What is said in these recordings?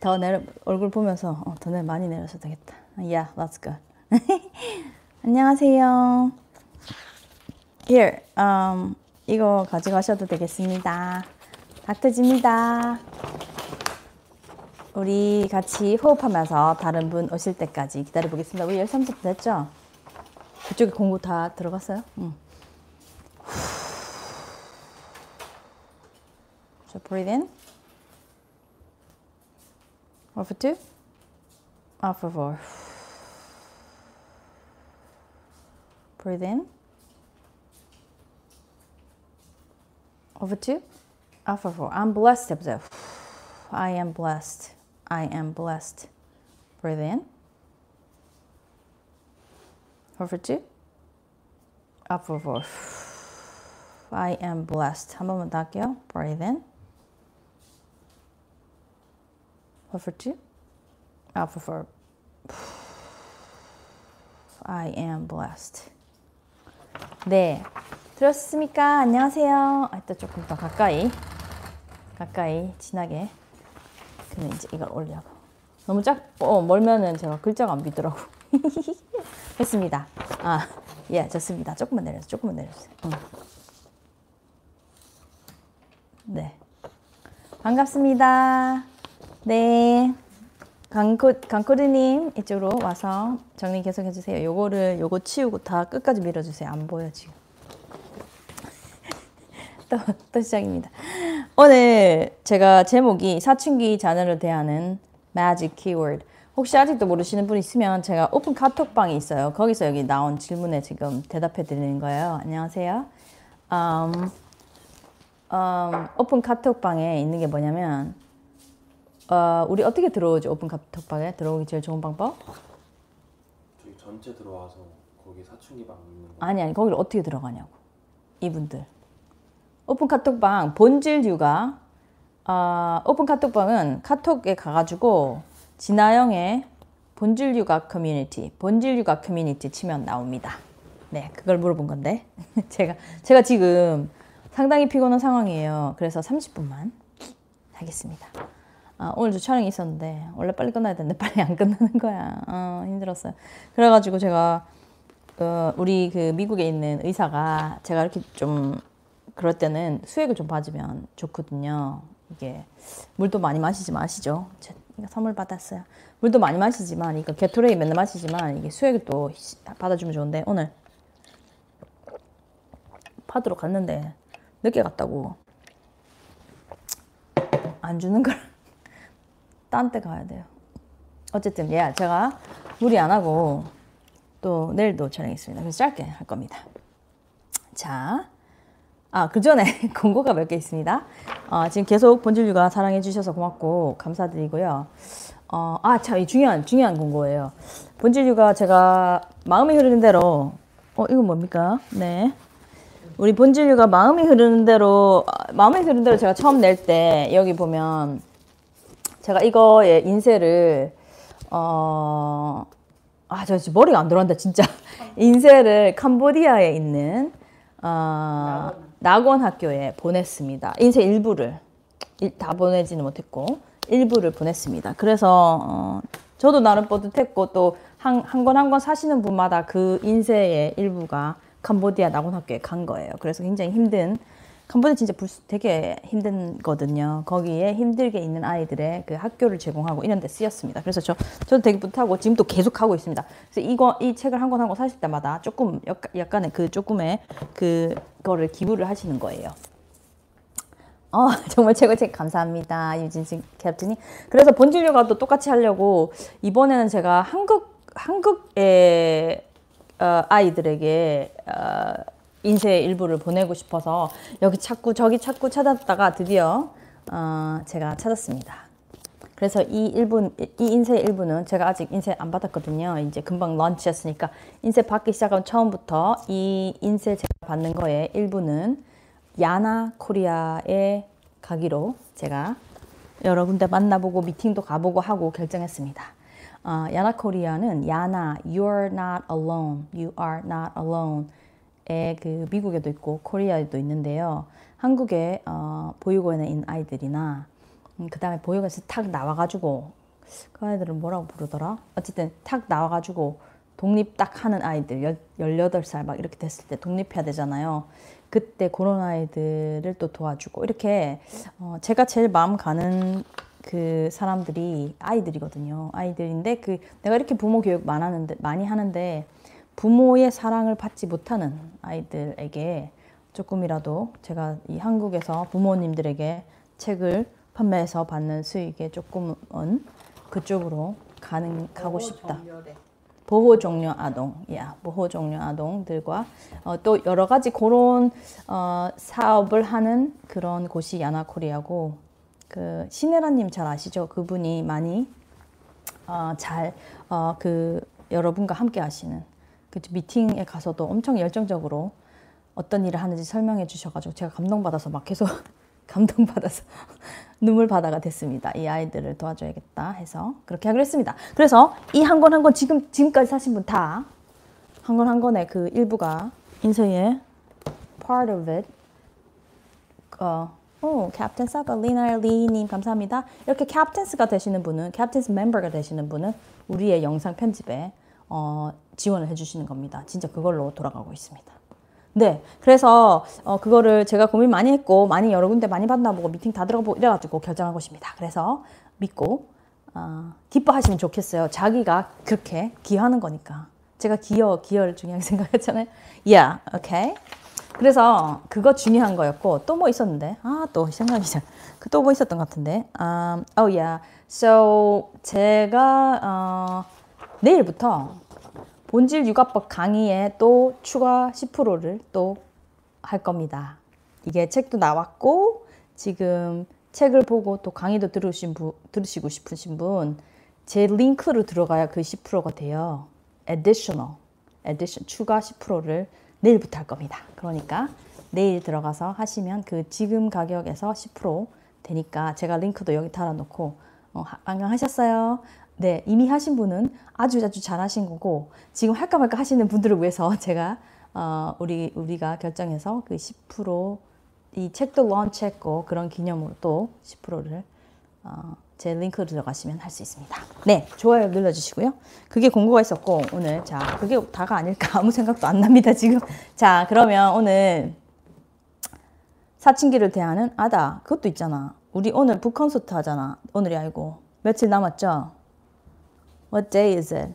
더 내려 얼굴 보면서 어, 더 내, 많이 내려서 되겠다. Yeah, that's good. 안녕하세요. Here, um, 이거 가져가셔도 되겠습니다. 닥터지입니다. 우리 같이 호흡하면서 다른 분 오실 때까지 기다려 보겠습니다. 우리 13분 됐죠? 그쪽에 공구 다 들어갔어요? 응. So breathe in. Hold for two. Out for four. Breathe in. Over two. Out for four. I'm blessed. 해보세요. I am blessed. I am blessed. Breathe in. Over two. Up for four. I am blessed. 한 번만 더 할게요. Breathe in. Two. Up for four. I am blessed. 네. 들었습니까? 안녕하세요. 아, 또 조금 더 가까이. 가까이, 진하게. 근데 이제 이걸 올려고. 너무 작, 어, 멀면은 제가 글자가 안 비더라고. 했습니다. 아, 예, 좋습니다. 조금만 내려주세요. 조금만 내려주세요. 응. 네. 반갑습니다. 네. 강코, 강코르님, 이쪽으로 와서 정리 계속 해주세요. 요거를, 요거 치우고 다 끝까지 밀어주세요. 안 보여, 지금. 또, 또 시작입니다. 오늘 제가 제목이 사춘기 자녀를 대하는 magic. 혹시 아직도 모르시는 분 있으면 제가 오픈 카톡방이 있어요. 거기서 여기 나온 질문에 지금 대답해 드리는 거예요. 안녕하세요. 음, 음, 오픈 카톡방에 있는 게 뭐냐면 어, 우리 어떻게 들어오죠? 오픈 카톡방에? 들어오기 제일 좋은 방법? 저기 전체 들어와서 거기 사춘기 방 있는 거. 아니 아니 거기를 어떻게 들어가냐고. 이분들. 오픈 카톡방 본질육아 어, 오픈 카톡방은 카톡에 가가지고 진아영의 본질육아 커뮤니티 본질육아 커뮤니티 치면 나옵니다. 네 그걸 물어본 건데. 제가 제가 지금 상당히 피곤한 상황이에요. 그래서 30분만 하겠습니다 아, 오늘도 촬영이 있었는데 원래 빨리 끝나야 되는데 빨리 안 끝나는 거야 어, 힘들었어요 그래가지고 제가 어, 우리 그 미국에 있는 의사가 제가 이렇게 좀 그럴 때는 수액을 좀 받으면 좋거든요. 이게 물도 많이 마시지 마시죠. 제, 이거 선물 받았어요. 물도 많이 마시지만 이거 게토레이 맨날 마시지만 이게 수액을 또 받아주면 좋은데 오늘 받으러 갔는데 늦게 갔다고 안 주는 걸 딴 데 가야 돼요. 어쨌든 예 제가 무리 안 하고 또 내일도 촬영했습니다. 그래서 짧게 할 겁니다. 자, 아, 그 전에 공고가 몇 개 있습니다. 어, 지금 계속 본질류가 사랑해 주셔서 고맙고 감사드리고요. 어, 아, 참, 이 중요한, 중요한 공고예요. 본질류가 제가 마음이 흐르는 대로, 어, 이건 뭡니까? 네. 우리 본질류가 마음이 흐르는 대로, 마음이 흐르는 대로 제가 처음 낼 때, 여기 보면, 제가 이거의 인쇄를, 어, 아, 저 지금 머리가 안 들어간다, 진짜. 인쇄를 캄보디아에 있는, 어, 낙원 학교에 보냈습니다. 인쇄 일부를 다 보내지는 못했고 일부를 보냈습니다. 그래서 어, 저도 나름 뿌듯했고 또 한 한 권 한 권 사시는 분마다 그 인쇄의 일부가 캄보디아 낙원 학교에 간 거예요. 그래서 굉장히 힘든 캄보디아 진짜 불, 되게 힘든거든요. 거기에 힘들게 있는 아이들의 그 학교를 제공하고 이런 데 쓰였습니다. 그래서 저, 저도 되게 뿌듯하고 지금도 계속 하고 있습니다. 그래서 이거, 이 책을 한 권 한 권 사실 때마다 조금, 약간의 그 조금의 그, 거를 기부를 하시는 거예요. 어, 정말 최고 책 감사합니다. 유진 캡틴이. 그래서 본질료가 또 똑같이 하려고 이번에는 제가 한국, 한국의 어, 아이들에게 어, 인쇄 일부를 보내고 싶어서 여기 찾고 저기 찾고 찾았다가 드디어 어, 제가 찾았습니다. 그래서 이 일부, 이 인세 일부는 제가 아직 인세 안 받았거든요. 이제 금방 launch했으니까 인세 받기 시작한 처음부터 이 인세 제가 받는 거에 일부는 야나 코리아에 가기로 제가 여러 군데 만나보고 미팅도 가보고 하고 결정했습니다. 어, 야나 코리아는 야나, you're not alone, you are not alone. 그 미국에도 있고 코리아에도 있는데요. 한국의 어, 보육원에 있는 아이들이나 음, 그 다음에 보육원에서 탁 나와가지고 그 아이들은 뭐라고 부르더라? 어쨌든 탁 나와가지고 독립 딱 하는 아이들 열, 18살 막 이렇게 됐을 때 독립해야 되잖아요. 그때 그런 아이들을 또 도와주고 이렇게 어, 제가 제일 마음 가는 그 사람들이 아이들이거든요. 아이들인데 그 내가 이렇게 부모 교육 많이 하는데 많이 하는데 부모의 사랑을 받지 못하는 아이들에게 조금이라도 제가 이 한국에서 부모님들에게 책을 판매해서 받는 수익에 조금은 그쪽으로 가는 가고 싶다. 보호 종료 아동, 야 보호 종료 아동들과 어, 또 여러 가지 그런 어, 사업을 하는 그런 곳이 야나코리아고 그 신혜라님 잘 아시죠? 그분이 많이 어, 잘그 여러분과 함께 하시는 그 미팅에 가서도 엄청 열정적으로 어떤 일을 하는지 설명해 주셔가지고 제가 감동받아서 막 계속 감동받아서 눈물 바다가 됐습니다. 이 아이들을 도와줘야겠다 해서 그렇게 하기로 했습니다. 그래서 이 한 권 한 권 지금 지금까지 사신 분 다 한 권 한 권의 그 일부가 인서의 part of it 어, 오, 캡틴 사가 리나 리님 감사합니다. 이렇게 캡틴스가 되시는 분은 캡틴스 멤버가 되시는 분은 우리의 영상 편집에 어, 지원을 해주시는 겁니다. 진짜 그걸로 돌아가고 있습니다. 네, 그래서 어, 그거를 제가 고민 많이 했고 많이 여러 군데 많이 받나보고 미팅 다 들어보고 이래가지고 결정한 것입니다. 그래서 믿고 어, 기뻐하시면 좋겠어요. 자기가 그렇게 기여하는 거니까. 제가 기여, 기여를 중요하게 생각했잖아요. Yeah, okay. 그래서 그거 중요한 거였고 또 뭐 있었는데 아 또 생각이 잘또 뭐 있었던 것 같은데 um, oh so 제가 어, 내일부터 본질 육아법 강의에 또 추가 10%를 또 할 겁니다. 이게 책도 나왔고 지금 책을 보고 또 강의도 들으신 분, 들으시고 싶으신 분 제 링크로 들어가야 그 10%가 돼요. additional, addition 추가 10%를 내일부터 할 겁니다. 그러니까 내일 들어가서 하시면 그 지금 가격에서 10% 되니까 제가 링크도 여기 달아놓고 어, 안녕하셨어요. 네, 이미 하신 분은 아주 아주 잘하신 거고 지금 할까 말까 하시는 분들을 위해서 제가 어, 우리 우리가 결정해서 그 10%이 책도 런치했고 그런 기념으로 또 10%를 어, 제 링크로 들어가시면 할 수 있습니다. 네, 좋아요 눌러주시고요. 그게 공고가 있었고 오늘 자 그게 다가 아닐까 아무 생각도 안 납니다 지금. 자 그러면 오늘 사춘기를 대하는 아다 그것도 있잖아. 우리 오늘 북콘서트 하잖아. 오늘이 아니고 며칠 남았죠? What day is it?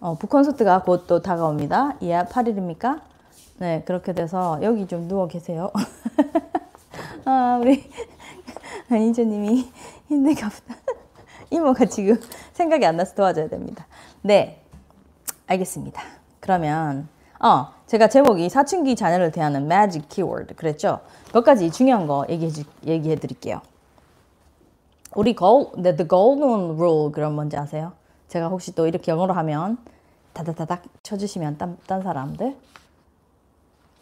어, 북콘서트가 곧 또 다가옵니다. 이야 8일입니까? 네, 그렇게 돼서 여기 좀 누워 계세요. 아, 우리 매니저님이 힘든가 보다. 이모가 지금 생각이 안 나서 도와줘야 됩니다. 네, 알겠습니다. 그러면 어, 제가 제목이 사춘기 자녀를 대하는 magic keyword 그랬죠? 몇 가지 중요한 거 얘기해, 얘기해 드릴게요. 우리 gold, the golden rule 그럼 뭔지 아세요? 제가 혹시 또 이렇게 영어로 하면 다다다닥 쳐주시면 딴, 딴 사람들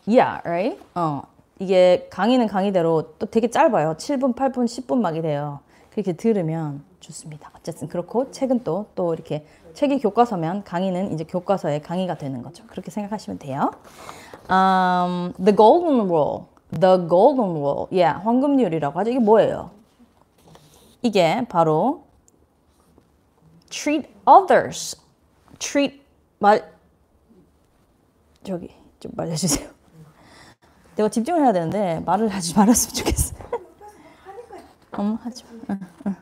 Yeah, right? 어, 이게 강의는 강의대로 또 되게 짧아요. 7분, 8분, 10분 막 이래요. 그렇게 들으면 좋습니다. 어쨌든 그렇고 책은 또, 또 이렇게 책이 교과서면 강의는 이제 교과서의 강의가 되는 거죠. 그렇게 생각하시면 돼요. Um, the golden rule. The golden rule. Yeah, 황금률이라고 하죠. 이게 뭐예요? 이게 바로 treat others. treat 말 저기 좀 말해주세요. 내가 집중을 해야 되는데 말을 하지 말았으면 좋겠어. 음, 하지 마. 응, 응.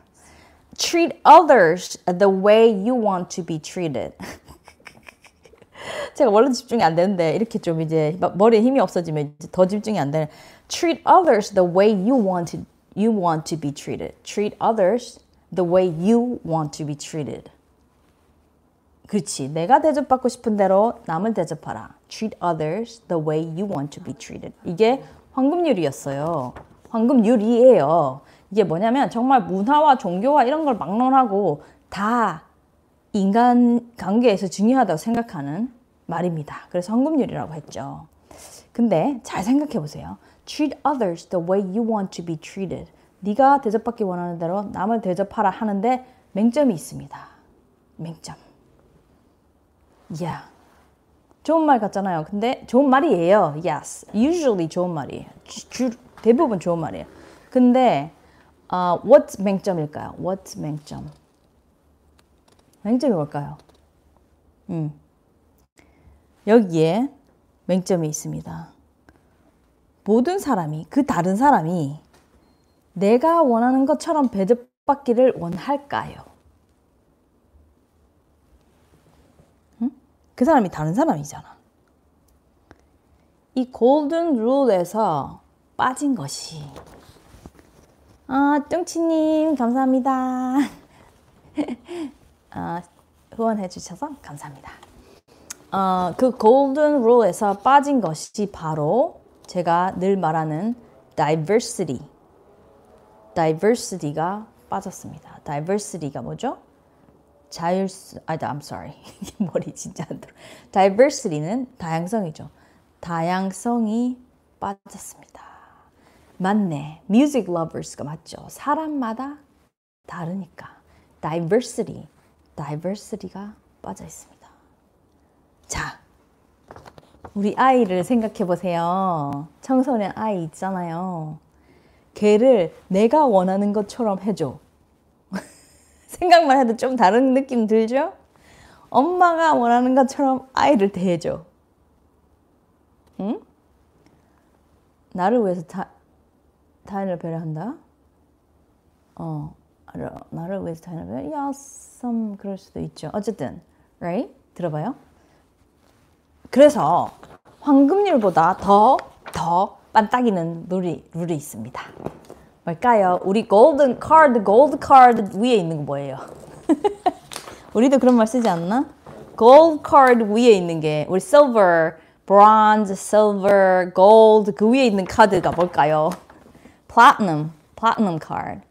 Treat others the way you want to be treated. 제가 원래 집중이 안 되는데 이렇게 좀 이제 머리에 힘이 없어지면 더 집중이 안 되는. Treat others the way you want to you want to be treated. Treat others the way you want to be treated. 그렇지. 내가 대접받고 싶은 대로 남을 대접하라. Treat others the way you want to be treated. 이게 황금률이었어요. 황금률이에요. 이게 뭐냐면 정말 문화와 종교와 이런 걸 막론하고 다 인간 관계에서 중요하다고 생각하는 말입니다. 그래서 황금률이라고 했죠. 근데 잘 생각해 보세요. Treat others the way you want to be treated. 네가 대접받기 원하는 대로 남을 대접하라 하는데 맹점이 있습니다. 맹점. Yeah. 좋은 말 같잖아요. 근데 좋은 말이에요. Yes. Usually 좋은 말이에요. 주, 대부분 좋은 말이에요. 근데 아, what 맹점일까요? what 맹점. 맹점이 뭘까요? 음. 여기에 맹점이 있습니다. 모든 사람이, 그 다른 사람이 내가 원하는 것처럼 배접받기를 원할까요? 응? 그 사람이 다른 사람이잖아. 이 골든 룰에서 빠진 것이 아, 뚱치님 감사합니다. 아, 후원해 주셔서 감사합니다. 어, 그 골든 룰에서 빠진 것이 바로 제가 늘 말하는 diversity. Diversity가 빠졌습니다. diversity가 뭐죠? 자율수, 아, I'm sorry. 머리 진짜 안 들어. diversity는 다양성이죠. 다양성이 빠졌습니다. 맞네. music lovers가 맞죠. 사람마다 다르니까. diversity, diversity가 빠져 있습니다. 자, 우리 아이를 생각해 보세요. 청소년 아이 있잖아요. 걔를 내가 원하는 것처럼 해줘. 생각만 해도 좀 다른 느낌 들죠? 엄마가 원하는 것처럼 아이를 대해줘. 응? 나를 위해서 타, 타인을 배려한다? 어, 나를 위해서 타인을 배려? 야, some 그럴 수도 있죠. 어쨌든, right? 들어봐요. 그래서 황금률보다 더, 더 반딱이는 룰이, 룰이 있습니다. 뭘까요? 우리 골든 카드, 골드 카드 위에 있는 거 뭐예요? 우리도 그런 말 쓰지 않나? 골드 카드 위에 있는 게 우리 silver, bronze, silver, gold 그 위에 있는 카드가 뭘까요? platinum, platinum card.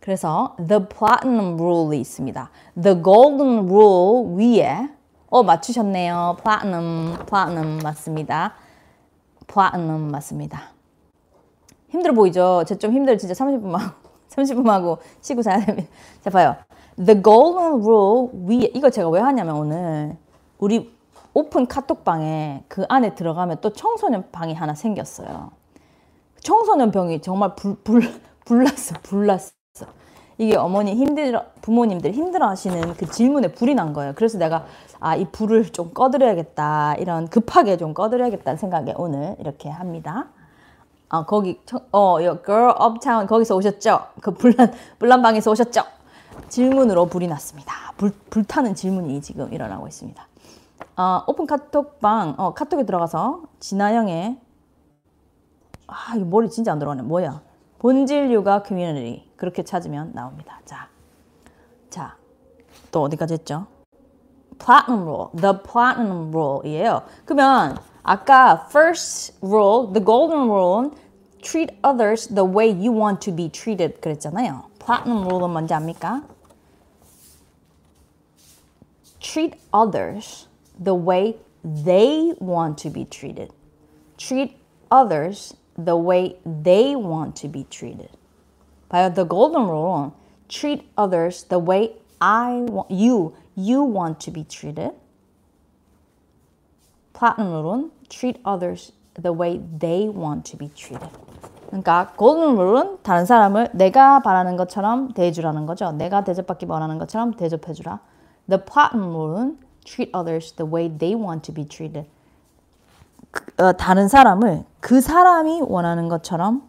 그래서 the platinum rule이 있습니다. the golden rule 위에 어, 맞추셨네요. platinum, platinum 맞습니다. Platinum 맞습니다. 힘들어 보이죠? 저좀 힘들 진짜 30분 하고 30분 하고 쉬고 자야 됩니다. 자 봐요. The golden rule 위에 이거 제가 왜 하냐면 오늘 우리 오픈 카톡방에 그 안에 들어가면 또 청소년 방이 하나 생겼어요. 청소년 병이 정말 불, 불, 불났어, 불났어. 이게 어머니 힘들어, 부모님들 힘들어 하시는 그 질문에 불이 난 거예요. 그래서 내가 아, 이 불을 좀 꺼드려야겠다. 이런 급하게 좀 꺼드려야겠다는 생각에 오늘 이렇게 합니다. 아, 거기, 어, Girl Uptown 거기서 오셨죠? 그 불난, 불난방에서 오셨죠? 질문으로 불이 났습니다. 불, 불타는 질문이 지금 일어나고 있습니다. 어, 오픈 카톡방, 어, 카톡에 들어가서 진아영의 아, 이 머리 진짜 안 들어가네. 뭐야? 본질 육아 커뮤니티. 그렇게 찾으면 나옵니다. 자. 자. 또 어디까지 했죠? platinum rule, the platinum rule이에요. 그러면 아까 first rule, the golden rule, treat others the way you want to be treated 그랬잖아요. platinum rule은 뭔지 압니까? treat others the way they want to be treated. treat others the way they want to be treated. By the golden rule, treat others the way I want you you want to be treated. Platinum 룰은 treat others the way they want to be treated. 그러니까 골든 룰은 다른 사람을 내가 바라는 것처럼 대해주라는 거죠. 내가 대접받기 원하는 것처럼 대접해주라. The platinum 룰은 treat others the way they want to be treated. 어, 다른 사람을 그 사람이 원하는 것처럼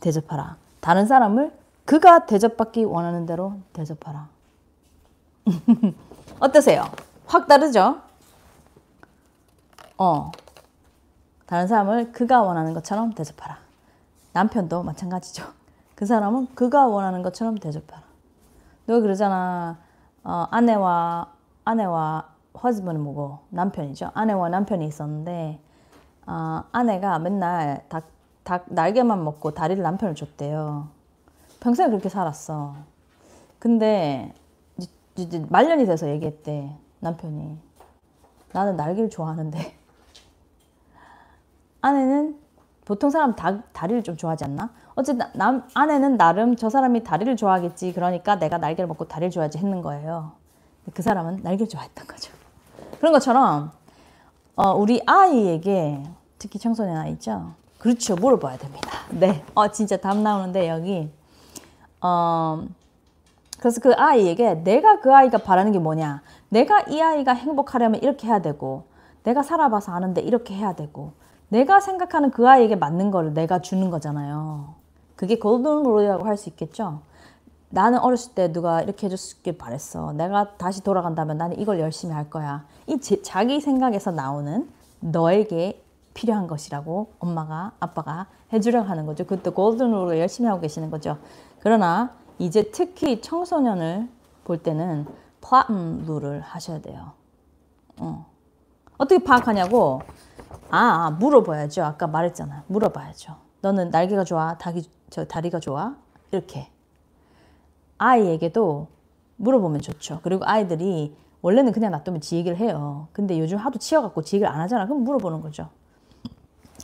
대접하라. 다른 사람을 그가 대접받기 원하는 대로 대접하라. 어떠세요? 확 다르죠? 어. 다른 사람을 그가 원하는 것처럼 대접하라. 남편도 마찬가지죠. 그 사람은 그가 원하는 것처럼 대접하라. 너 그러잖아. 어, 아내와 아내와 husband은 뭐고 남편이죠. 아내와 남편이 있었는데 어, 아내가 맨날 닭, 닭 날개만 먹고 다리를 남편을 줬대요. 평생 그렇게 살았어. 근데 이제 말년이 돼서 얘기했대 남편이 나는 날개를 좋아하는데 아내는 보통 사람 다, 다리를 좀 좋아하지 않나? 어쨌든 남, 아내는 나름 저 사람이 다리를 좋아하겠지 그러니까 내가 날개를 먹고 다리를 좋아하지 했는 거예요 그 사람은 날개를 좋아했던 거죠 그런 것처럼 어, 우리 아이에게 특히 청소년 아이 있죠? 그렇죠 물어봐야 됩니다 네, 어 진짜 답 나오는데 여기 어, 그래서 그 아이에게 내가 그 아이가 바라는 게 뭐냐. 내가 이 아이가 행복하려면 이렇게 해야 되고, 내가 살아봐서 아는데 이렇게 해야 되고, 내가 생각하는 그 아이에게 맞는 거를 내가 주는 거잖아요. 그게 골든 룰이라고 할 수 있겠죠. 나는 어렸을 때 누가 이렇게 해줬길 바랬어. 내가 다시 돌아간다면 나는 이걸 열심히 할 거야. 이 제, 자기 생각에서 나오는 너에게 필요한 것이라고 엄마가 아빠가 해주려고 하는 거죠. 그것도 골든룰을 열심히 하고 계시는 거죠. 그러나 이제 특히 청소년을 볼 때는 플라튼 룰을 하셔야 돼요. 어. 어떻게 파악하냐고? 아, 물어봐야죠. 아까 말했잖아. 물어봐야죠. 너는 날개가 좋아? 다기, 저 다리가 좋아? 이렇게. 아이에게도 물어보면 좋죠. 그리고 아이들이 원래는 그냥 놔두면 지 얘기를 해요. 근데 요즘 하도 치여갖고 지 얘기를 안 하잖아. 그럼 물어보는 거죠.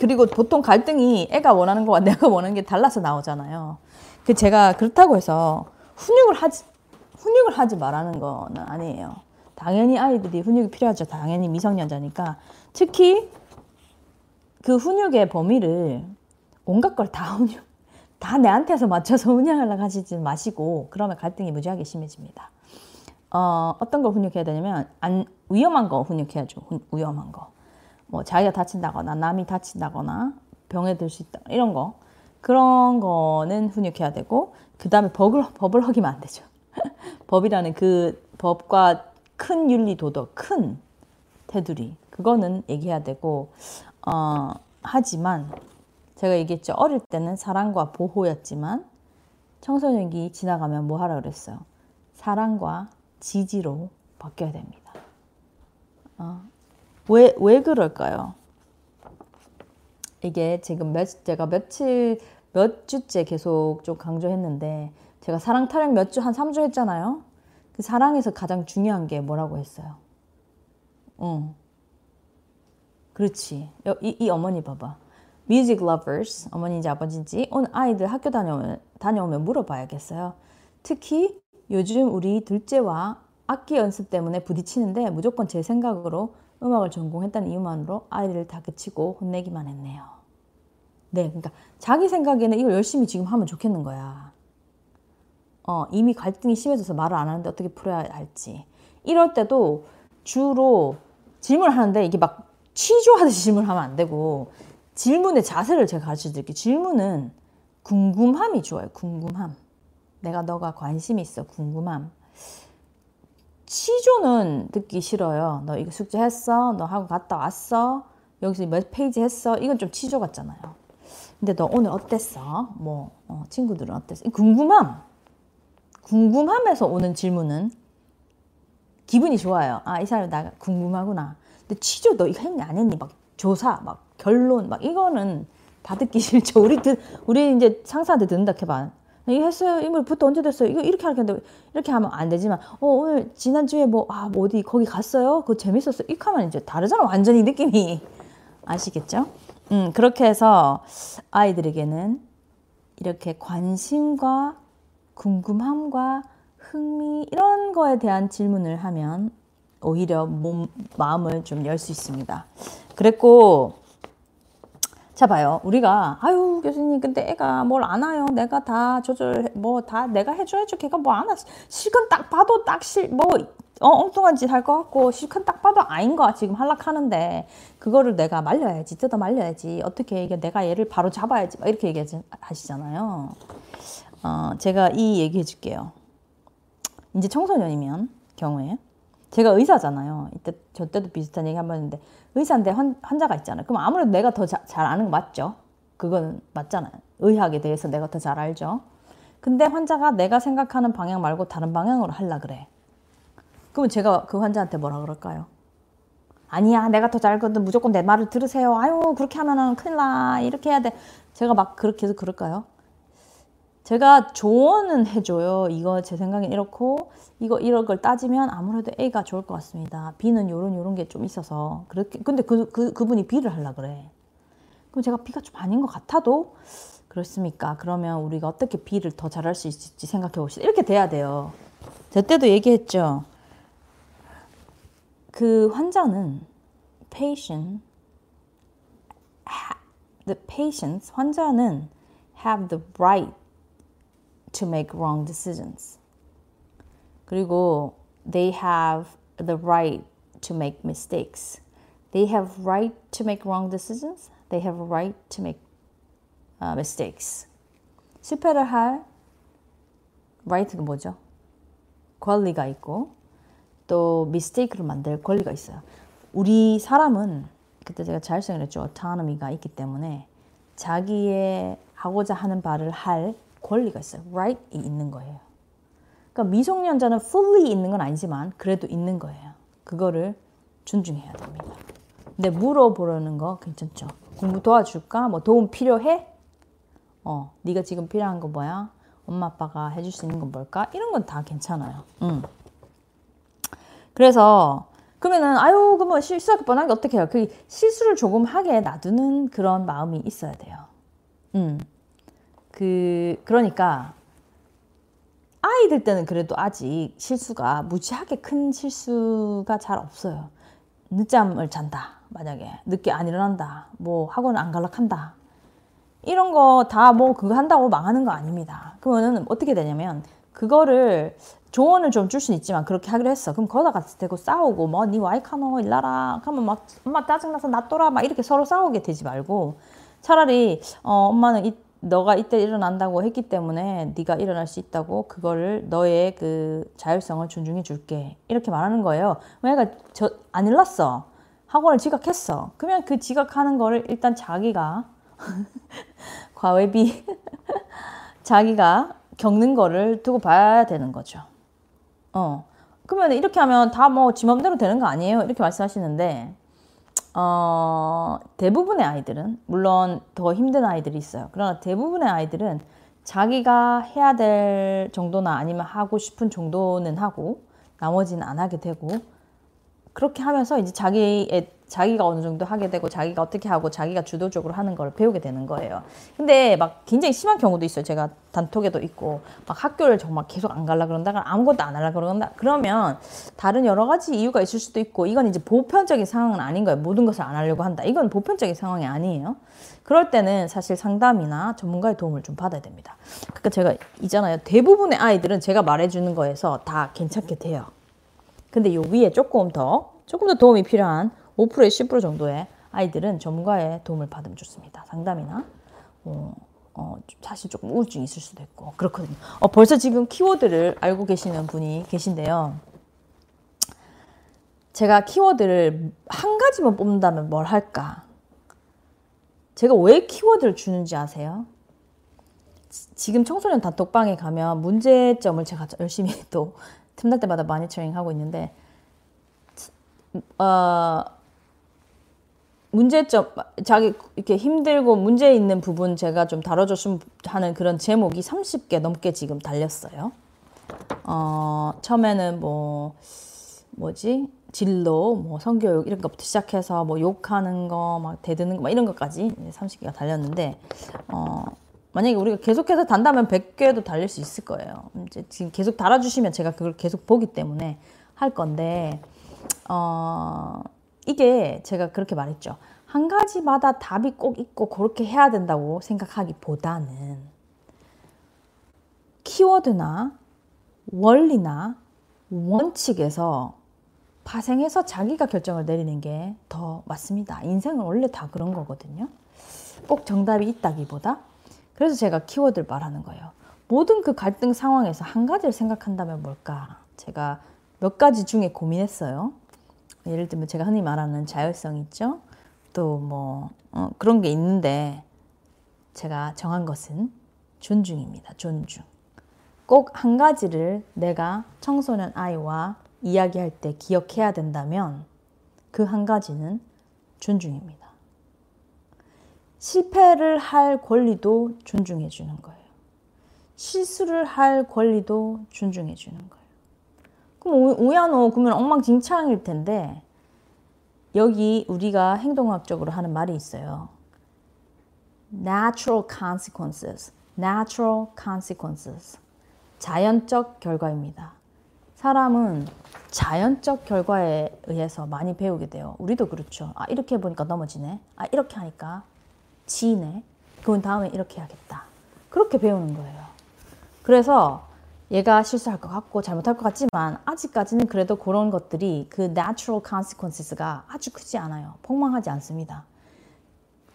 그리고 보통 갈등이 애가 원하는 거와 내가 원하는 게 달라서 나오잖아요. 그 제가 그렇다고 해서 훈육을 하지 훈육을 하지 말라는 거는 아니에요. 당연히 아이들이 훈육이 필요하죠. 당연히 미성년자니까 특히 그 훈육의 범위를 온갖 걸 다 훈육 다 내한테서 맞춰서 훈육하려고 하시지 마시고 그러면 갈등이 무지하게 심해집니다. 어, 어떤 걸 훈육해야 되냐면 안, 위험한 거 훈육해야죠. 훈, 위험한 거. 뭐 자기가 다친다거나 남이 다친다거나 병에 들 수 있다 이런 거 그런 거는 훈육해야 되고 그 다음에 법을 법을 어기면 안 되죠. 법이라는 그 법과 큰 윤리 도덕, 큰 테두리 그거는 얘기해야 되고 어, 하지만 제가 얘기했죠. 어릴 때는 사랑과 보호였지만 청소년기 지나가면 뭐 하라 그랬어요? 사랑과 지지로 바뀌어야 됩니다. 어. 왜, 왜 그럴까요? 이게 지금 몇, 제가 며칠, 몇 주째 계속 좀 강조했는데, 제가 사랑 타령 몇 주, 한 3주 했잖아요? 그 사랑에서 가장 중요한 게 뭐라고 했어요? 응. 그렇지. 이, 이 어머니 봐봐. Music lovers, 어머니인지 아버지인지, 오늘 아이들 학교 다녀오면, 다녀오면 물어봐야겠어요. 특히 요즘 우리 둘째와 악기 연습 때문에 부딪히는데 무조건 제 생각으로 음악을 전공했다는 이유만으로 아이들을 다 그치고 혼내기만 했네요. 네, 그러니까 자기 생각에는 이걸 열심히 지금 하면 좋겠는 거야. 어, 이미 갈등이 심해져서 말을 안 하는데 어떻게 풀어야 할지. 이럴 때도 주로 질문을 하는데 이게 막 취조하듯이 질문하면 안 되고 질문의 자세를 제가 가르쳐 드릴게요. 질문은 궁금함이 좋아요. 궁금함. 내가 너가 관심 있어. 궁금함. 치조는 듣기 싫어요. 너 이거 숙제 했어? 너 하고 갔다 왔어? 여기서 몇 페이지 했어? 이건 좀 치조 같잖아요. 근데 너 오늘 어땠어? 뭐 어, 친구들은 어땠어? 궁금함. 궁금함에서 오는 질문은 기분이 좋아요. 아, 이 사람이 나 궁금하구나. 근데 치조 너 이거 했니 안 했니? 막 조사, 막 결론, 막 이거는 다 듣기 싫죠. 우리 듣, 우리 이제 상사한테 듣는다 해봐. 이거 했어요. 이물부터 언제 됐어요? 이거 이렇게 하는데 이렇게 하면 안 되지만 어 오늘 지난주에 뭐, 아, 뭐 어디 거기 갔어요? 그거 재밌었어. 이렇게 하면 이제 다르잖아. 완전히 느낌이. 아시겠죠? 음, 그렇게 해서 아이들에게는 이렇게 관심과 궁금함과 흥미 이런 거에 대한 질문을 하면 오히려 몸, 마음을 좀 열 수 있습니다. 그랬고 자 봐요. 우리가 아유 교수님 근데 애가 뭘 안 와요. 내가 다 조절 뭐 다 내가 해줘야죠. 걔가 뭐 안 와. 실컷 딱 봐도 딱 실 뭐 어, 엉뚱한 짓 할 것 같고 실컷 딱 봐도 아닌 거 지금 할락하는데 그거를 내가 말려야지 뜯어 말려야지 어떻게 이게 내가 얘를 바로 잡아야지 이렇게 얘기하시잖아요. 어, 제가 이 얘기해 줄게요. 이제 청소년이면 경우에 제가 의사잖아요. 이때 저 때도 비슷한 얘기 한 번 했는데 의사인데 환, 환자가 있잖아요. 그럼 아무래도 내가 더 잘 아는 거 맞죠? 그건 맞잖아요. 의학에 대해서 내가 더 잘 알죠. 근데 환자가 내가 생각하는 방향 말고 다른 방향으로 할라 그래. 그러면 제가 그 환자한테 뭐라 그럴까요? 아니야, 내가 더 잘 알거든. 무조건 내 말을 들으세요. 아유, 그렇게 하면은 큰일 나. 이렇게 해야 돼. 제가 막 그렇게 해서 그럴까요? 제가 조언은 해줘요. 이거 제 생각엔 이렇고 이거 이런 걸 따지면 아무래도 A가 좋을 것 같습니다. B는 요런 요런 게 좀 있어서 그렇게 근데 그, 그 그분이 B를 하려 그래. 그럼 제가 B가 좀 아닌 것 같아도 그렇습니까? 그러면 우리가 어떻게 B를 더 잘할 수 있을지 생각해 봅시다. 이렇게 돼야 돼요. 저 때도 얘기했죠. 그 환자는 patient the patients 환자는 have the right to make wrong decisions. 그리고 they have the right to make mistakes. They have right to make wrong decisions. They have right to make uh, mistakes. 실패를 할 right가 뭐죠? 권리가 있고 또 mistake를 만들 권리가 있어요. 우리 사람은 그때 제가 자율성을 했죠. autonomy가 있기 때문에 자기의 하고자 하는 바를 할 권리가 있어요. right이 있는 거예요. 그러니까 미성년자는 fully 있는 건 아니지만 그래도 있는 거예요. 그거를 존중해야 됩니다. 근데 물어보려는 거 괜찮죠? 공부 도와줄까? 뭐 도움 필요해? 어, 네가 지금 필요한 거 뭐야? 엄마 아빠가 해줄 수 있는 건 뭘까? 이런 건 다 괜찮아요. 음. 그래서 그러면은 아유 그뭐 실수할 뻔하게 어떻게 해요? 그 실수를 조금 하게 놔두는 그런 마음이 있어야 돼요. 음. 그 그러니까 아이들 때는 그래도 아직 실수가 무지하게 큰 실수가 잘 없어요. 늦잠을 잔다. 만약에 늦게 안 일어난다. 뭐 학원 안 갈락한다. 이런 거 다 뭐 그거 한다고 망하는 거 아닙니다. 그러면은 어떻게 되냐면 그거를 조언을 좀 줄 수는 있지만 그렇게 하기로 했어. 그럼 거기다 같이 대고 싸우고 뭐니 와이카노 일나라 하면 막 엄마 짜증나서 놔둬라 막 이렇게 서로 싸우게 되지 말고 차라리 어, 엄마는 이, 너가 이때 일어난다고 했기 때문에 네가 일어날 수 있다고 그거를 너의 그 자율성을 존중해 줄게 이렇게 말하는 거예요. 왜냐가 저안 일났어 학원을 지각했어. 그러면 그 지각하는 거를 일단 자기가 과외비 자기가 겪는 거를 두고 봐야 되는 거죠. 어. 그러면 이렇게 하면 다 뭐 지 맘대로 되는 거 아니에요? 이렇게 말씀하시는데 어, 대부분의 아이들은 물론 더 힘든 아이들이 있어요. 그러나 대부분의 아이들은 자기가 해야 될 정도나 아니면 하고 싶은 정도는 하고 나머지는 안 하게 되고 그렇게 하면서 이제 자기의 자기가 어느 정도 하게 되고 자기가 어떻게 하고 자기가 주도적으로 하는 걸 배우게 되는 거예요. 근데 막 굉장히 심한 경우도 있어요. 제가 단톡에도 있고 막 학교를 정말 계속 안 갈라 그런다가 아무것도 안 하려 그런다. 그러면 다른 여러 가지 이유가 있을 수도 있고 이건 이제 보편적인 상황은 아닌 거예요. 모든 것을 안 하려고 한다. 이건 보편적인 상황이 아니에요. 그럴 때는 사실 상담이나 전문가의 도움을 좀 받아야 됩니다. 그러니까 제가 있잖아요. 대부분의 아이들은 제가 말해주는 거에서 다 괜찮게 돼요. 근데 요 위에 조금 더 조금 더 도움이 필요한 5%에 10% 정도의 아이들은 전문가의 도움을 받으면 좋습니다. 상담이나 어, 어, 사실 조금 우울증이 있을 수도 있고 그렇거든요. 어, 벌써 지금 키워드를 알고 계시는 분이 계신데요. 제가 키워드를 한 가지만 뽑는다면 뭘 할까? 제가 왜 키워드를 주는지 아세요? 지금 청소년 단톡방에 가면 문제점을 제가 열심히 또 틈날 때마다 마니터링 하고 있는데 어, 문제점 자기 이렇게 힘들고 문제 있는 부분 제가 좀 다뤄줬으면 하는 그런 제목이 30개 넘게 지금 달렸어요. 어, 처음에는 뭐 뭐지 진로, 뭐 성교육 이런 것부터 시작해서 뭐 욕하는 거, 막 대드는 거, 막 이런 것까지 30개가 달렸는데 어, 만약에 우리가 계속해서 단다면 100개도 달릴 수 있을 거예요. 이제 지금 계속 달아주시면 제가 그걸 계속 보기 때문에 할 건데 어. 이게 제가 그렇게 말했죠. 한 가지마다 답이 꼭 있고 그렇게 해야 된다고 생각하기보다는 키워드나 원리나 원칙에서 파생해서 자기가 결정을 내리는 게 더 맞습니다. 인생은 원래 다 그런 거거든요. 꼭 정답이 있다기보다. 그래서 제가 키워드를 말하는 거예요. 모든 그 갈등 상황에서 한 가지를 생각한다면 뭘까? 제가 몇 가지 중에 고민했어요. 예를 들면 제가 흔히 말하는 자율성 있죠. 또뭐 어, 그런 게 있는데 제가 정한 것은 존중입니다. 존중. 꼭 한 가지를 내가 청소년 아이와 이야기할 때 기억해야 된다면 그 한 가지는 존중입니다. 실패를 할 권리도 존중해 주는 거예요. 실수를 할 권리도 존중해 주는 거예요. 그럼 우야노 그러면 엉망진창일 텐데 여기 우리가 행동학적으로 하는 말이 있어요. natural consequences. natural consequences. 자연적 결과입니다. 사람은 자연적 결과에 의해서 많이 배우게 돼요. 우리도 그렇죠. 아, 이렇게 해보니까 넘어지네. 아, 이렇게 하니까 지네. 그건 다음에 이렇게 해야겠다. 그렇게 배우는 거예요. 그래서 얘가 실수할 것 같고 잘못할 것 같지만 아직까지는 그래도 그런 것들이 그 natural consequences가 아주 크지 않아요. 폭망하지 않습니다.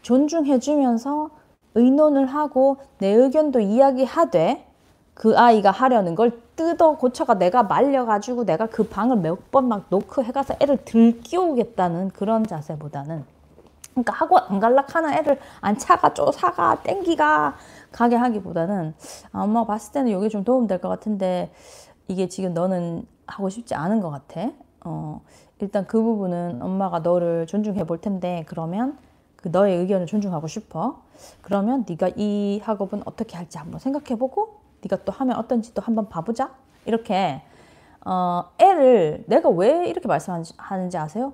존중해주면서 의논을 하고 내 의견도 이야기하되 그 아이가 하려는 걸 뜯어 고쳐가 내가 말려가지고 내가 그 방을 몇 번 막 노크 해가서 애를 들끼우겠다는 그런 자세보다는 그러니까 학원 안 갈락 하는 애를 안 차가 쪼사가 땡기가 가게 하기보다는 아, 엄마가 봤을 때는 이게 좀 도움 될 것 같은데 이게 지금 너는 하고 싶지 않은 것 같아. 어, 일단 그 부분은 엄마가 너를 존중해 볼 텐데 그러면 그 너의 의견을 존중하고 싶어. 그러면 네가 이 학업은 어떻게 할지 한번 생각해 보고 네가 또 하면 어떤지 또 한번 봐보자. 이렇게 어, 애를 내가 왜 이렇게 말씀하는지 아세요?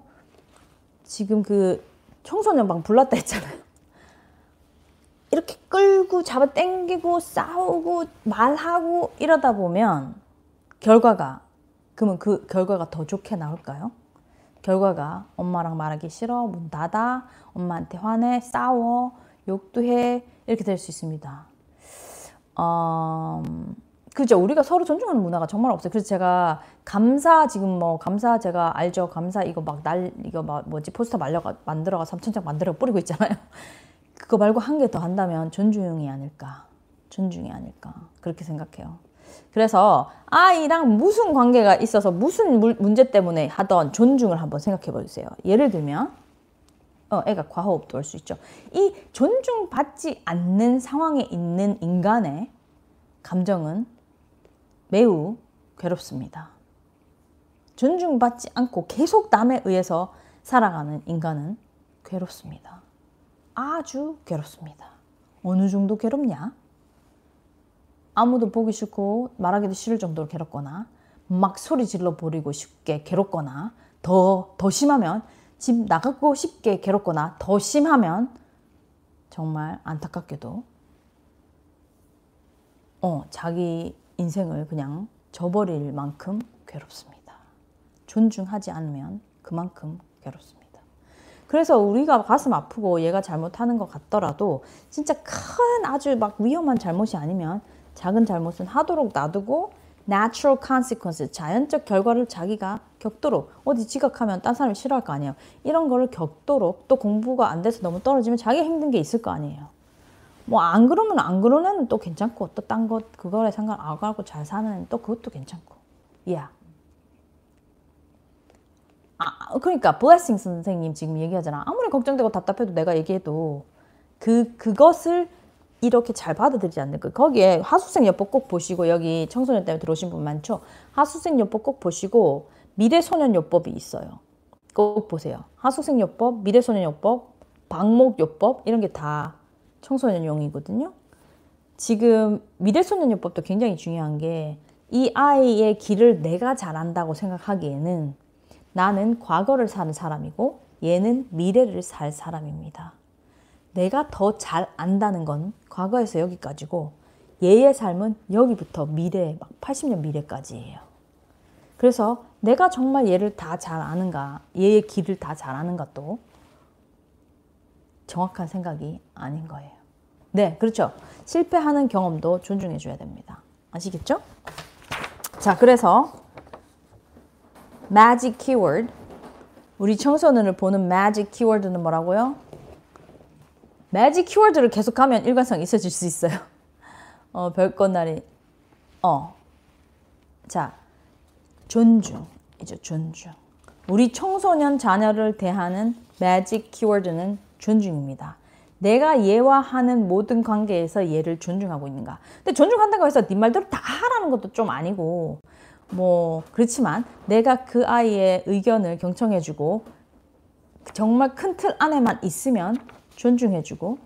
지금 그 청소년 방 불났다 했잖아요. 이렇게 끌고 잡아 당기고 싸우고 말하고 이러다 보면 결과가 그러면 그 결과가 더 좋게 나올까요? 결과가 엄마랑 말하기 싫어 문 닫아 엄마한테 화내 싸워 욕도 해 이렇게 될 수 있습니다. 어, 그죠 우리가 서로 존중하는 문화가 정말 없어요. 그래서 제가 감사 지금 뭐 감사 제가 알죠 감사 이거 막 날 이거 막 뭐지 포스터 말려가 만들어가 3천 장 만들어 뿌리고 있잖아요. 그거 말고 한 개 더 한다면 존중이 아닐까 존중이 아닐까 그렇게 생각해요. 그래서 아이랑 무슨 관계가 있어서 무슨 문제 때문에 하던 존중을 한번 생각해 보세요. 예를 들면 어, 애가 과호흡도 할수 있죠. 이 존중받지 않는 상황에 있는 인간의 감정은 매우 괴롭습니다. 존중받지 않고 계속 남에 의해서 살아가는 인간은 괴롭습니다. 아주 괴롭습니다. 어느 정도 괴롭냐? 아무도 보기 싫고 말하기도 싫을 정도로 괴롭거나 막 소리 질러 버리고 쉽게 괴롭거나 더, 더 심하면 집 나가고 싶게 괴롭거나 더 심하면 정말 안타깝게도 어, 자기 인생을 그냥 저버릴 만큼 괴롭습니다. 존중하지 않으면 그만큼 괴롭습니다. 그래서 우리가 가슴 아프고 얘가 잘못하는 것 같더라도 진짜 큰 아주 막 위험한 잘못이 아니면 작은 잘못은 하도록 놔두고 natural consequences, 자연적 결과를 자기가 겪도록 어디 지각하면 딴 사람이 싫어할 거 아니에요. 이런 거를 겪도록 또 공부가 안 돼서 너무 떨어지면 자기가 힘든 게 있을 거 아니에요. 뭐 안 그러면 안 애는 또 괜찮고 또 딴 것 그거에 상관 안 하고 잘 사는 또 그것도 괜찮고. 야. Yeah. 아, 그러니까 블레싱 선생님 지금 얘기하잖아. 아무리 걱정되고 답답해도 내가 얘기해도 그 그것을 이렇게 잘 받아들이지 않는 거. 거기에 하수생 요법 꼭 보시고 여기 청소년 때문에 들어오신 분 많죠. 하수생 요법 꼭 보시고 미래소년 요법이 있어요. 꼭 보세요. 하수생 요법, 미래소년 요법, 방목 요법 이런 게 다 청소년용이거든요. 지금 미래소년 요법도 굉장히 중요한 게 이 아이의 길을 내가 잘한다고 생각하기에는 나는 과거를 사는 사람이고 얘는 미래를 살 사람입니다. 내가 더 잘 안다는 건 과거에서 여기까지고 얘의 삶은 여기부터 미래, 막 80년 미래까지예요. 그래서 내가 정말 얘를 다 잘 아는가, 얘의 길을 다 잘 아는가 또 정확한 생각이 아닌 거예요. 네, 그렇죠. 실패하는 경험도 존중해 줘야 됩니다. 아시겠죠? 자, 그래서 magic keyword 우리 청소년을 보는 magic keyword는 뭐라고요? 매직 키워드를 계속하면 일관성 있어질 수 있어요. 어, 별것날이 어. 자, 존중이죠, 존중. 우리 청소년 자녀를 대하는 매직 키워드는 존중입니다. 내가 얘와 하는 모든 관계에서 얘를 존중하고 있는가. 근데 존중한다고 해서 네 말대로 다 하라는 것도 좀 아니고 뭐 그렇지만 내가 그 아이의 의견을 경청해주고 정말 큰 틀 안에만 있으면 존중해주고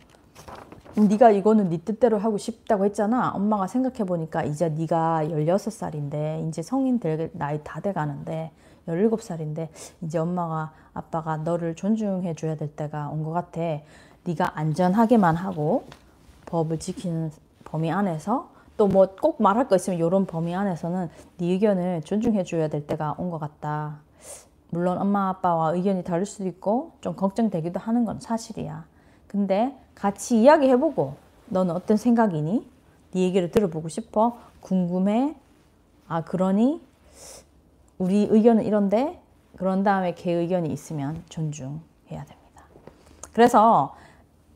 네가 이거는 네 뜻대로 하고 싶다고 했잖아. 엄마가 생각해 보니까 이제 네가 16살인데 이제 성인 될 나이 다 돼 가는데 17살인데 이제 엄마가 아빠가 너를 존중해 줘야 될 때가 온 것 같아. 네가 안전하게만 하고 법을 지키는 범위 안에서 또 뭐 꼭 말할 거 있으면 이런 범위 안에서는 네 의견을 존중해 줘야 될 때가 온 것 같다. 물론 엄마 아빠와 의견이 다를 수도 있고 좀 걱정되기도 하는 건 사실이야. 근데 같이 이야기해보고 너는 어떤 생각이니? 네 얘기를 들어보고 싶어. 궁금해. 아 그러니 우리 의견은 이런데 그런 다음에 걔 의견이 있으면 존중해야 됩니다. 그래서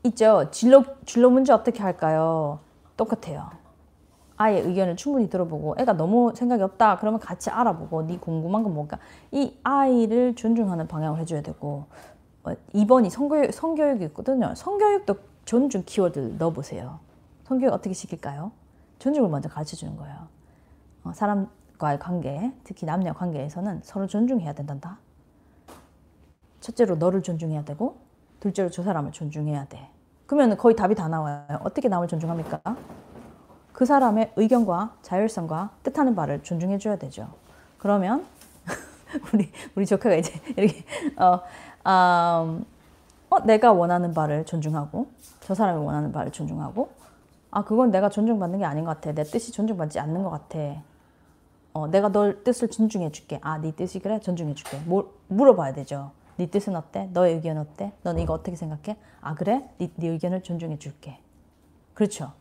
있죠. 진로 진로 문제 어떻게 할까요? 똑같아요. 아이의 의견을 충분히 들어보고 애가 너무 생각이 없다 그러면 같이 알아보고 네 궁금한 건 뭔가 이 아이를 존중하는 방향을 해줘야 되고 어, 2번이 성교육, 성교육이 있거든요. 성교육도 존중 키워드 넣어보세요. 성교육 어떻게 시킬까요? 존중을 먼저 가르쳐 주는 거예요. 어, 사람과의 관계, 특히 남녀 관계에서는 서로 존중해야 된단다. 첫째로 너를 존중해야 되고, 둘째로 저 사람을 존중해야 돼. 그러면 거의 답이 다 나와요. 어떻게 남을 존중합니까? 그 사람의 의견과 자율성과 뜻하는 바를 존중해 줘야 되죠. 그러면 우리 우리 조카가 이제 이렇게 어, 음, 어 내가 원하는 바를 존중하고 저 사람이 원하는 바를 존중하고 아 그건 내가 존중받는 게 아닌 것 같아. 내 뜻이 존중받지 않는 것 같아. 어 내가 널 뜻을 존중해 줄게. 아네 뜻이 그래? 존중해 줄게. 뭘 물어봐야 되죠. 네 뜻은 어때? 너의 의견 어때? 너는 이거 어떻게 생각해? 아 그래? 네, 네 의견을 존중해 줄게. 그렇죠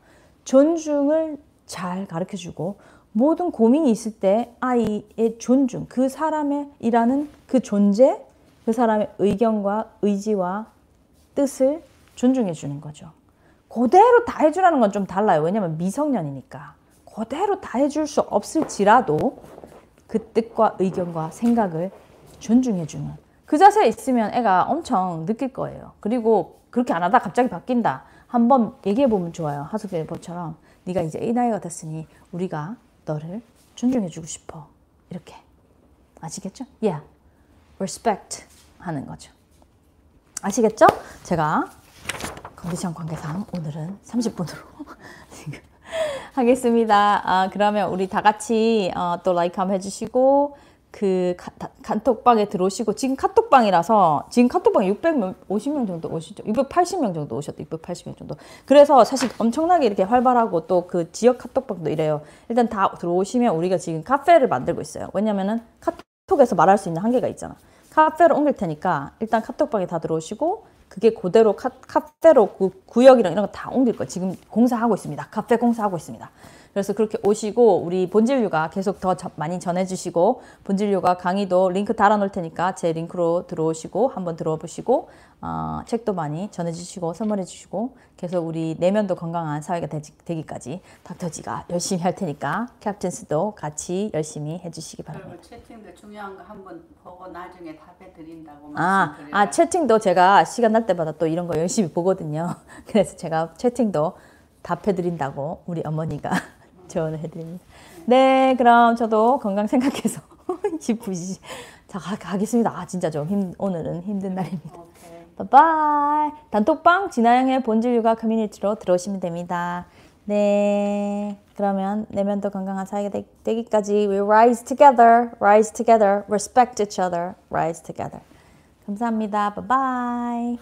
존중을 잘 가르쳐 주고 모든 고민이 있을 때 아이의 존중, 그 사람의 일하는 그 존재, 그 사람의 의견과 의지와 뜻을 존중해 주는 거죠. 그대로 다 해주라는 건 좀 달라요. 왜냐면 미성년이니까. 그대로 다 해줄 수 없을지라도 그 뜻과 의견과 생각을 존중해 주는 그 자세에 있으면 애가 엄청 느낄 거예요. 그리고 그렇게 안 하다 갑자기 바뀐다. 한번 얘기해 보면 좋아요. 하숙 일보처럼 네가 이제 이 나이가 됐으니 우리가 너를 존중해 주고 싶어. 이렇게. 아시겠죠? Yeah. respect 하는 거죠. 아시겠죠? 제가 컨디션 관계상 오늘은 30분으로 지금 하겠습니다. 아, 그러면 우리 다 같이 어, 또 라이크 한번 해주시고 그 카, 카톡방에 들어오시고 지금 카톡방이라서 지금 카톡방 650명 정도 오시죠. 680명 정도 오셨다. 680명 정도. 그래서 사실 엄청나게 이렇게 활발하고 또 그 지역 카톡방도 이래요. 일단 다 들어오시면 우리가 지금 카페를 만들고 있어요. 왜냐면은 카톡에서 말할 수 있는 한계가 있잖아. 카페로 옮길 테니까 일단 카톡방에 다 들어오시고 그게 그대로 카, 카페로 그 구역이랑 이런 거 다 옮길 거예요. 지금 공사하고 있습니다. 카페 공사하고 있습니다. 그래서 그렇게 오시고 우리 본진료가 계속 더 많이 전해주시고 본진료가 강의도 링크 달아놓을 테니까 제 링크로 들어오시고 한번 들어보시고 어, 책도 많이 전해주시고 선물해주시고 계속 우리 내면도 건강한 사회가 되기, 까지 닥터지가 열심히 할 테니까 캡틴스도 같이 열심히 해주시기 바랍니다. 채팅도 중요한 거 한번 보고 나중에 답해 드린다고 아, 아 채팅도 제가 시간 날 때마다 또 이런 거 열심히 보거든요. 그래서 제가 채팅도 답해 드린다고 우리 어머니가 조언을 해드립니다. 네, 그럼 저도 건강 생각해서 지푸시 자 가, 가겠습니다. 아 진짜 좀 힘, 오늘은 힘든 날입니다. 바이바이. 단톡방 진아영의 본질 육아 커뮤니티로 들어오시면 됩니다. 네, 그러면 내면도 건강한 사이가 되, 기까지 we rise together, rise together, respect each other, rise together. 감사합니다. 바이바이.